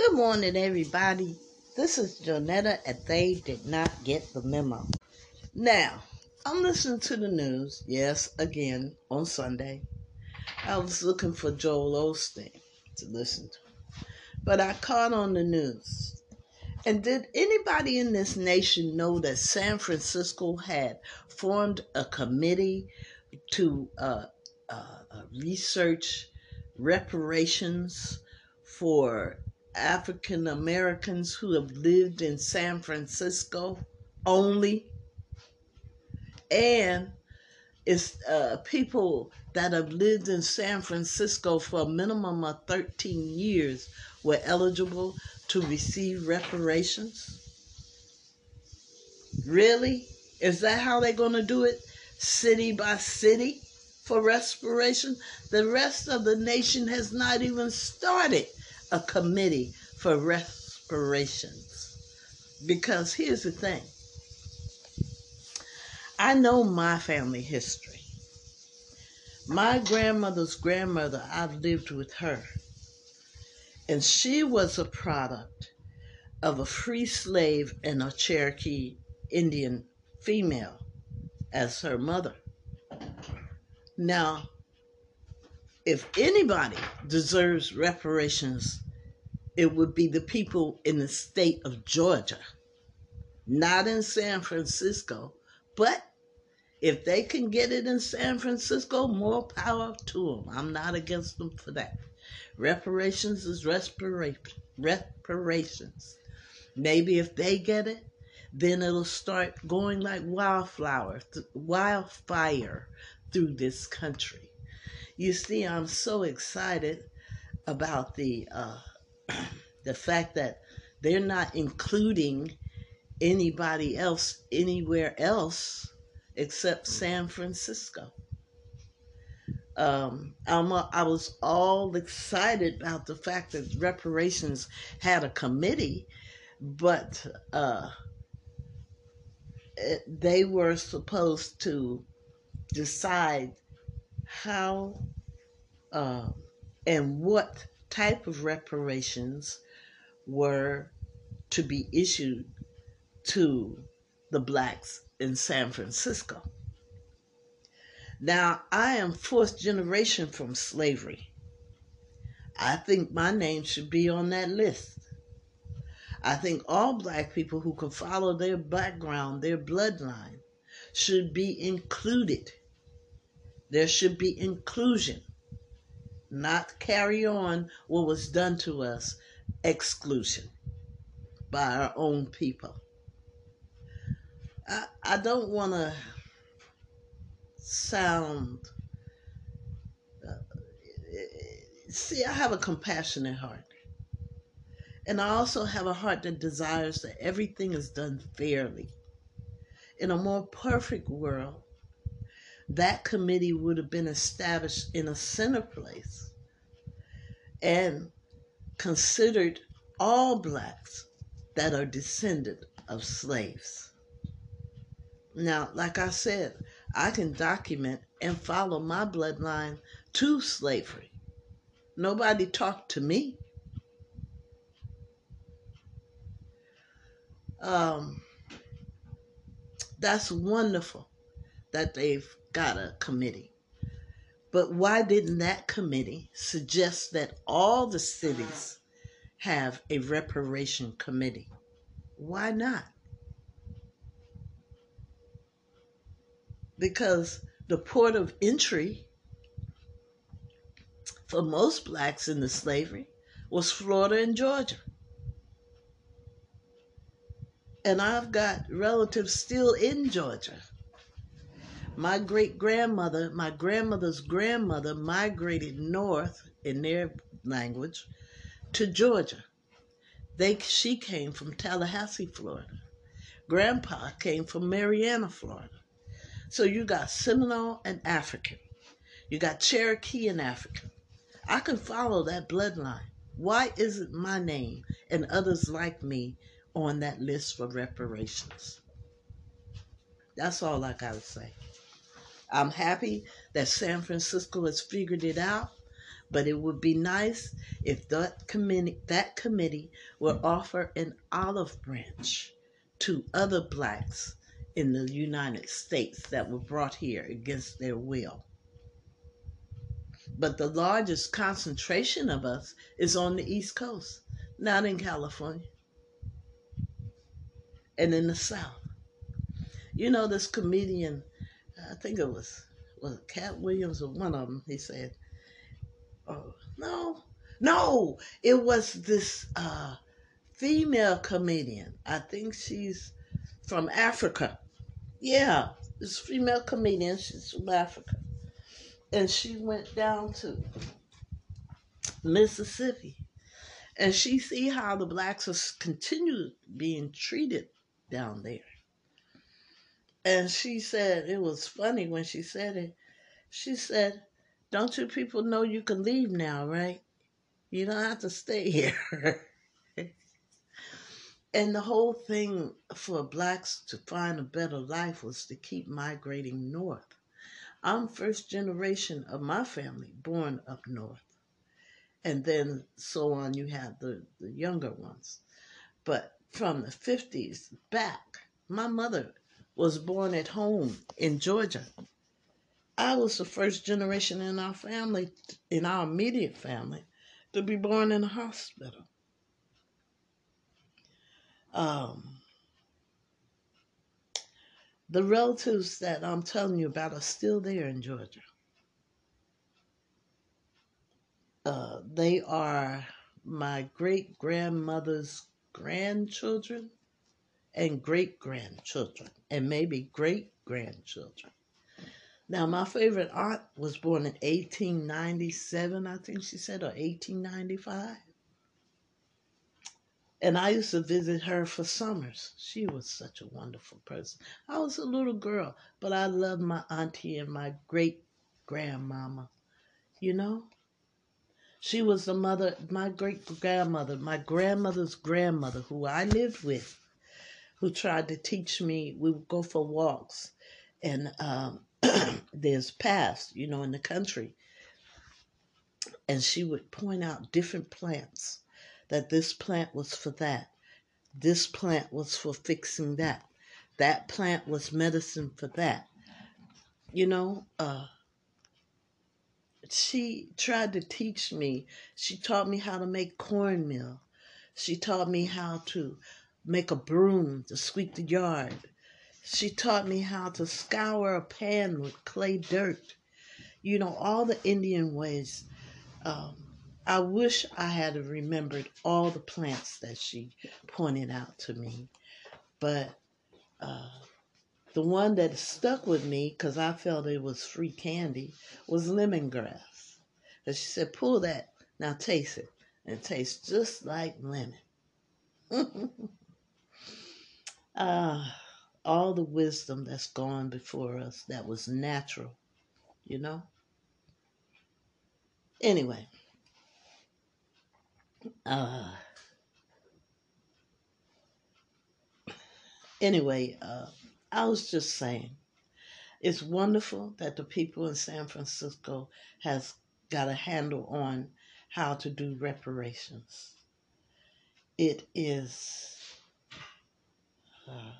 Good morning, everybody. This is Jonetta, and they did not get the memo. Now, I'm listening to the news, yes, again, on Sunday. I was looking for Joel Osteen to listen to, but I caught on the news. And did anybody in this nation know that San Francisco had formed a committee to uh, uh, research reparations for African Americans who have lived in San Francisco only. And it's uh, people that have lived in San Francisco for a minimum of 13 years were eligible to receive reparations. Really? Is that how they're going to do it? City by city for respiration? The rest of the nation has not even started a committee for respirations. Because here's the thing I know my family history. My grandmother's grandmother, I lived with her. And she was a product of a free slave and a Cherokee Indian female as her mother. Now, if anybody deserves reparations, it would be the people in the state of Georgia, not in San Francisco. But if they can get it in San Francisco, more power to them. I'm not against them for that. Reparations is reparations. Maybe if they get it, then it'll start going like wildflower, wildfire through this country. You see, I'm so excited about the uh, the fact that they're not including anybody else anywhere else except San Francisco. Um, I was all excited about the fact that reparations had a committee, but uh, it, they were supposed to decide how uh, and what type of reparations were to be issued to the blacks in San Francisco. Now, I am fourth generation from slavery. I think my name should be on that list. I think all black people who can follow their background, their bloodline, should be included there should be inclusion, not carry on what was done to us, exclusion by our own people. I, I don't want to sound. Uh, see, I have a compassionate heart. And I also have a heart that desires that everything is done fairly. In a more perfect world, that committee would have been established in a center place and considered all blacks that are descendant of slaves. Now, like I said, I can document and follow my bloodline to slavery. Nobody talked to me. Um, that's wonderful that they've got a committee. But why didn't that committee suggest that all the cities have a reparation committee? Why not? Because the port of entry for most blacks in the slavery was Florida and Georgia. And I've got relatives still in Georgia my great grandmother, my grandmother's grandmother migrated north in their language to Georgia. They she came from Tallahassee, Florida. Grandpa came from Marianna, Florida. So you got Seminole and African. You got Cherokee and African. I can follow that bloodline. Why isn't my name and others like me on that list for reparations? That's all I got to say. I'm happy that San Francisco has figured it out, But it would be nice if that committee that committee would offer an olive branch to other blacks in the United States that were brought here against their will. But the largest concentration of us is on the East Coast, not in California and in the South. You know, this comedian, I think it was, was it Katt Williams or one of them, he said, oh, no, no, it was this uh, female comedian. I think she's from Africa. Yeah, this female comedian, she's from Africa. And she went down to Mississippi and she see how the blacks are continue being treated down there. And she said, it was funny when she said it. She said, Don't you people know you can leave now, right? You don't have to stay here. and the whole thing for blacks to find a better life was to keep migrating north. I'm first generation of my family born up north. And then so on, you have the, the younger ones. But from the 50s back, my mother was born at home in Georgia. I was the first generation in our family, in our immediate family, to be born in a hospital. Um, the relatives that I'm telling you about are still there in Georgia. Uh, they are my great grandmother's grandchildren and great grandchildren, and maybe great grandchildren. Now, my favorite aunt was born in 1897, I think she said, or 1895. And I used to visit her for summers. She was such a wonderful person. I was a little girl, but I loved my auntie and my great grandmama. You know? She was the mother, my great grandmother, my grandmother's grandmother, who I lived with who tried to teach me. We would go for walks, and um, there's paths, you know, in the country, and she would point out different plants that this plant was for that, this plant was for fixing that, that plant was medicine for that. You know, uh, she tried to teach me. She taught me how to make cornmeal. She taught me how to make a broom to sweep the yard. She taught me how to scour a pan with clay dirt. You know, all the Indian ways. Um, I wish I had remembered all the plants that she pointed out to me. But uh, the one that stuck with me, because I felt it was free candy, was lemongrass. And she said, pull that, now taste it. And it tastes just like lemon. Ah, all the wisdom that's gone before us that was natural, you know? Anyway, uh, anyway, uh, I was just saying, it's wonderful that the people in San Francisco has got a handle on how to do reparations. It is uh,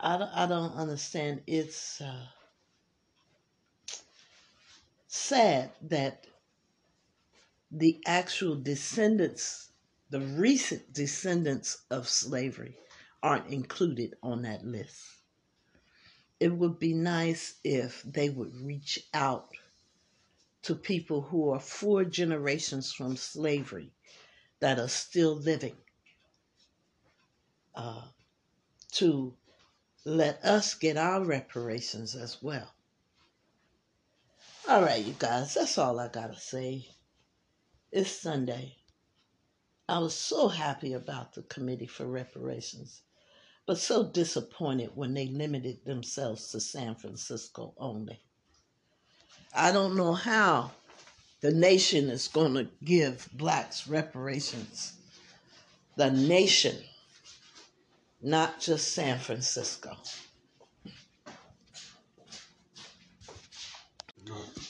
I, don't, I don't understand. It's uh, sad that the actual descendants, the recent descendants of slavery, aren't included on that list. It would be nice if they would reach out to people who are four generations from slavery that are still living uh, to let us get our reparations as well. All right, you guys, that's all I got to say. It's Sunday. I was so happy about the Committee for Reparations, but so disappointed when they limited themselves to San Francisco only. I don't know how the nation is going to give blacks reparations. The nation not just San Francisco.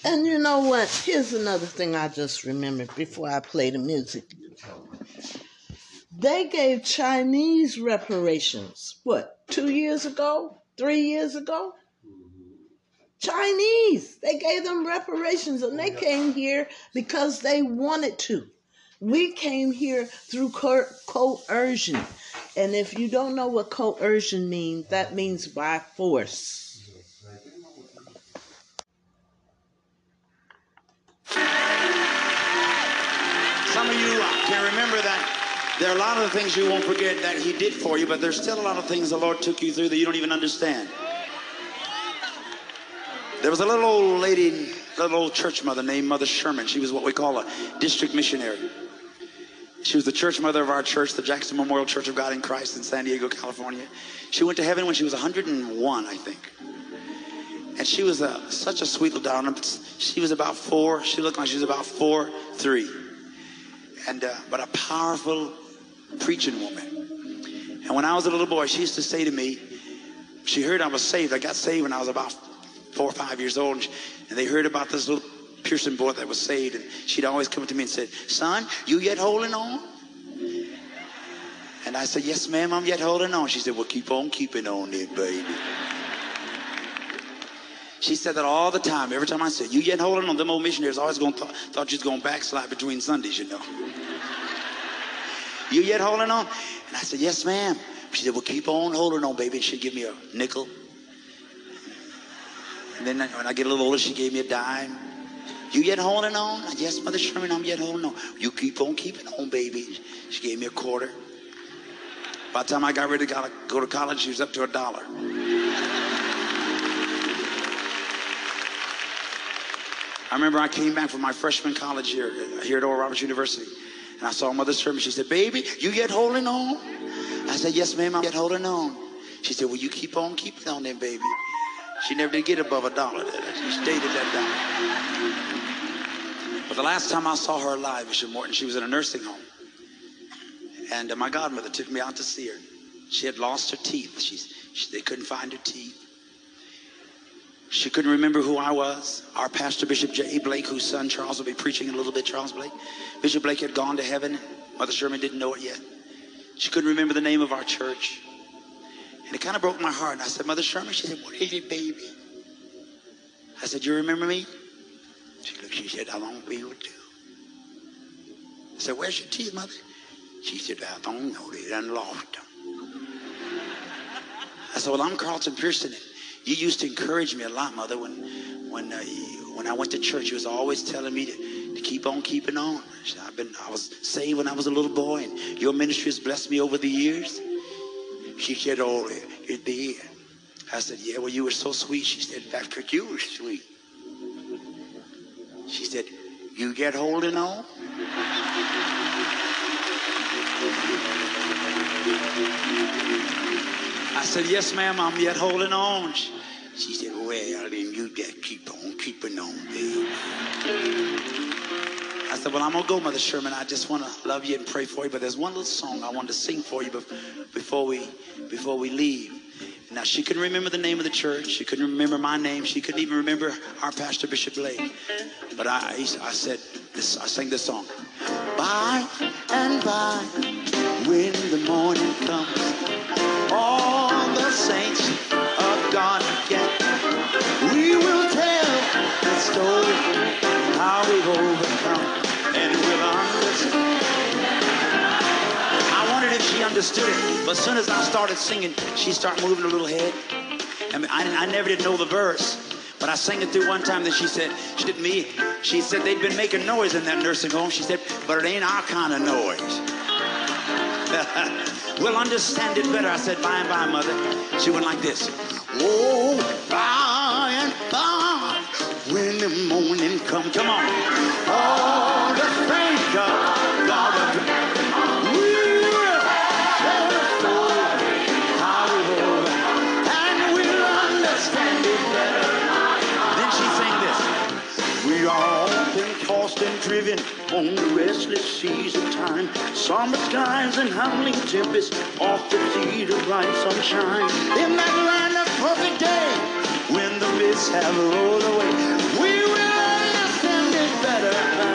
And you know what? Here's another thing I just remembered before I play the music. They gave Chinese reparations, what, two years ago? Three years ago? Chinese. They gave them reparations and they came here because they wanted to. We came here through coercion. And if you don't know what coercion means, that means by force. Some of you can remember that there are a lot of things you won't forget that he did for you, but there's still a lot of things the Lord took you through that you don't even understand. There was a little old lady, little old church mother named Mother Sherman. She was what we call a district missionary. She was the church mother of our church, the Jackson Memorial Church of God in Christ in San Diego, California. She went to heaven when she was 101, I think. And she was a, such a sweet little darling. She was about four. She looked like she was about four, three. And, uh, but a powerful preaching woman. And when I was a little boy, she used to say to me, she heard I was saved. I got saved when I was about four or five years old. And they heard about this little Pearson boy that was saved. And she'd always come up to me and said, son, you yet holding on? And I said, yes, ma'am, I'm yet holding on. She said, well, keep on keeping on then, baby. She said that all the time. Every time I said, you yet holding on, them old missionaries always going th- thought you was going to backslide between Sundays, you know. you yet holding on? And I said, yes, ma'am. She said, well, keep on holding on, baby. And She'd give me a nickel. And then when I get a little older, she gave me a dime. You yet holding on? Yes, Mother Sherman, I'm yet holding on. You keep on keeping on, baby. She gave me a quarter. By the time I got ready to go to college, she was up to a dollar. I remember I came back from my freshman college year uh, here at Oral Roberts University, and I saw Mother Sherman. She said, "Baby, you yet holding on?" I said, "Yes, ma'am, I'm yet holding on." She said, "Well, you keep on keeping on, then, baby." She never did get above a dollar. She stayed at that dollar. But the last time I saw her alive, Bishop Morton, she was in a nursing home. And uh, my godmother took me out to see her. She had lost her teeth. She's, she, they couldn't find her teeth. She couldn't remember who I was. Our pastor, Bishop J. Blake, whose son Charles will be preaching in a little bit, Charles Blake. Bishop Blake had gone to heaven. Mother Sherman didn't know it yet. She couldn't remember the name of our church. And it kind of broke my heart. And I said, Mother Sherman, she said, what is it, baby? I said, you remember me? She looked, she said, how long we would do? I said, where's your teeth, Mother? She said, I don't know. They done lost them. I said, well, I'm Carlton Pearson. And you used to encourage me a lot, Mother, when, when, uh, when I went to church. You was always telling me to, to keep on keeping on. I've been, I was saved when I was a little boy, and your ministry has blessed me over the years. She said, oh, it did. I said, yeah, well, you were so sweet. She said, Pastor, you were sweet. She said, you get holding on? I said, yes, ma'am, I'm yet holding on. She said, well, then you just keep on keeping on, baby. Said, well, I'm going to go, Mother Sherman. I just want to love you and pray for you. But there's one little song I wanted to sing for you before we, before we leave. Now, she couldn't remember the name of the church. She couldn't remember my name. She couldn't even remember our pastor, Bishop Blake. But I, I said, this, I sang this song. By and by, when the morning comes, all the saints understood it, but as soon as I started singing, she started moving her little head. I mean, I, I never did know the verse. But I sang it through one time that she said, she did me, she said they'd been making noise in that nursing home. She said, but it ain't our kind of noise. we'll understand it better. I said, by and by, mother. She went like this. Oh, driven on the restless seas of time. Summer skies and howling tempests off the sea to bright sunshine. In that land of perfect day, when the mists have rolled away, we will better by and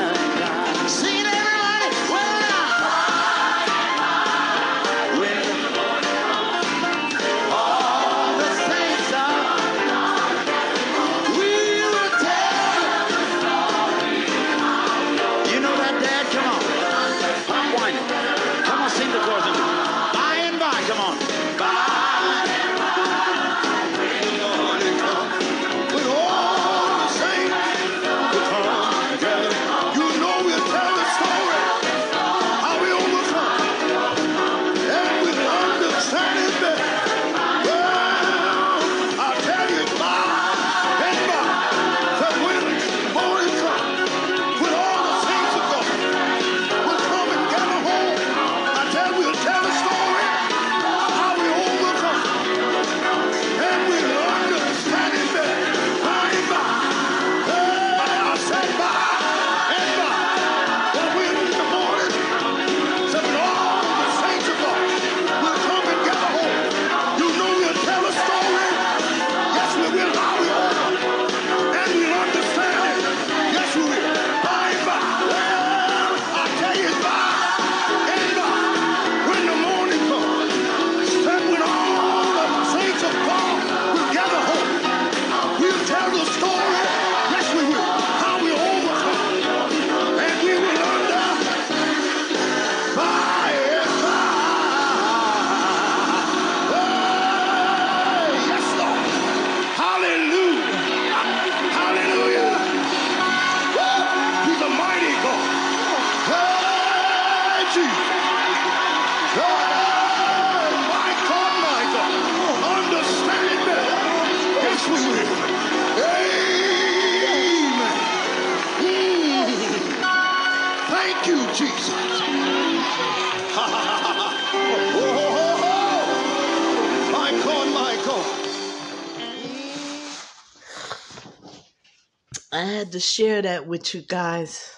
to share that with you guys.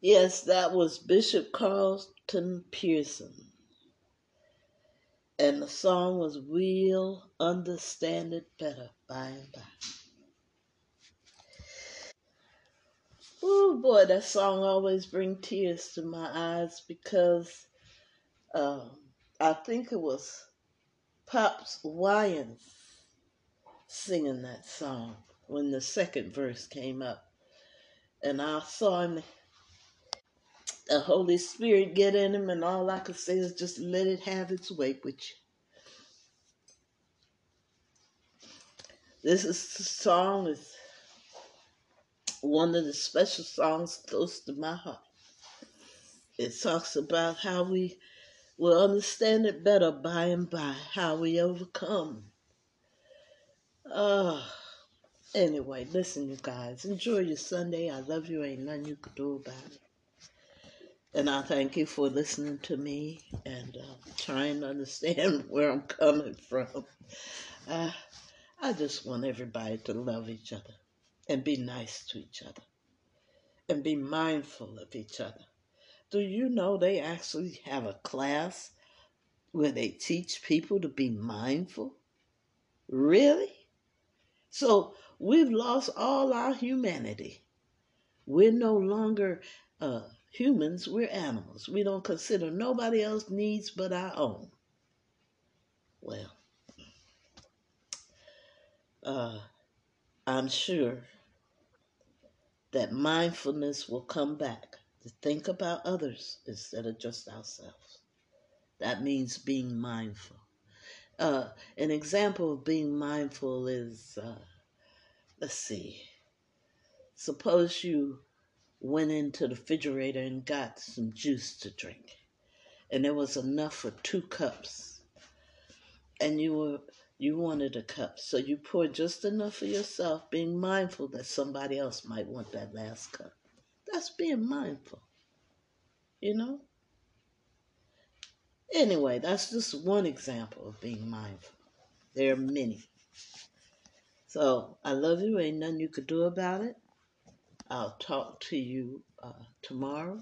Yes, that was Bishop Carlton Pearson. And the song was We'll Understand It Better by and by. Oh boy, that song always brings tears to my eyes because um, I think it was Pops Winans singing that song when the second verse came up. And I saw him, the Holy Spirit get in him, and all I could say is just let it have its way with you. This is the song is one of the special songs close to my heart. It talks about how we will understand it better by and by, how we overcome. Ah, anyway, listen, you guys. Enjoy your Sunday. I love you. Ain't nothing you can do about it. And I thank you for listening to me and uh, trying to understand where I'm coming from. Uh, I just want everybody to love each other and be nice to each other and be mindful of each other. Do you know they actually have a class where they teach people to be mindful? Really? So we've lost all our humanity. We're no longer uh, humans, we're animals. We don't consider nobody else's needs but our own. Well, uh, I'm sure that mindfulness will come back to think about others instead of just ourselves. That means being mindful. Uh, an example of being mindful is uh, let's see, suppose you went into the refrigerator and got some juice to drink, and there was enough for two cups, and you were you wanted a cup, so you poured just enough for yourself, being mindful that somebody else might want that last cup. That's being mindful, you know. Anyway, that's just one example of being mindful. There are many. So I love you. Ain't nothing you could do about it. I'll talk to you uh, tomorrow.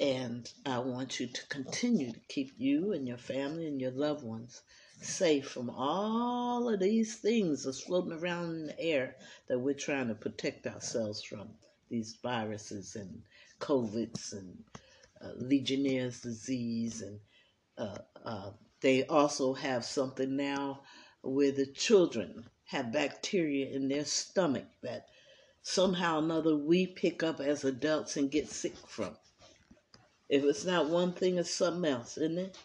And I want you to continue to keep you and your family and your loved ones safe from all of these things that's floating around in the air that we're trying to protect ourselves from these viruses and COVIDs and uh, Legionnaire's disease. And uh, uh, they also have something now where the children have bacteria in their stomach that somehow or another we pick up as adults and get sick from. If it's not one thing, it's something else, isn't it?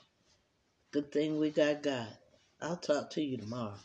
Good thing we got God. I'll talk to you tomorrow.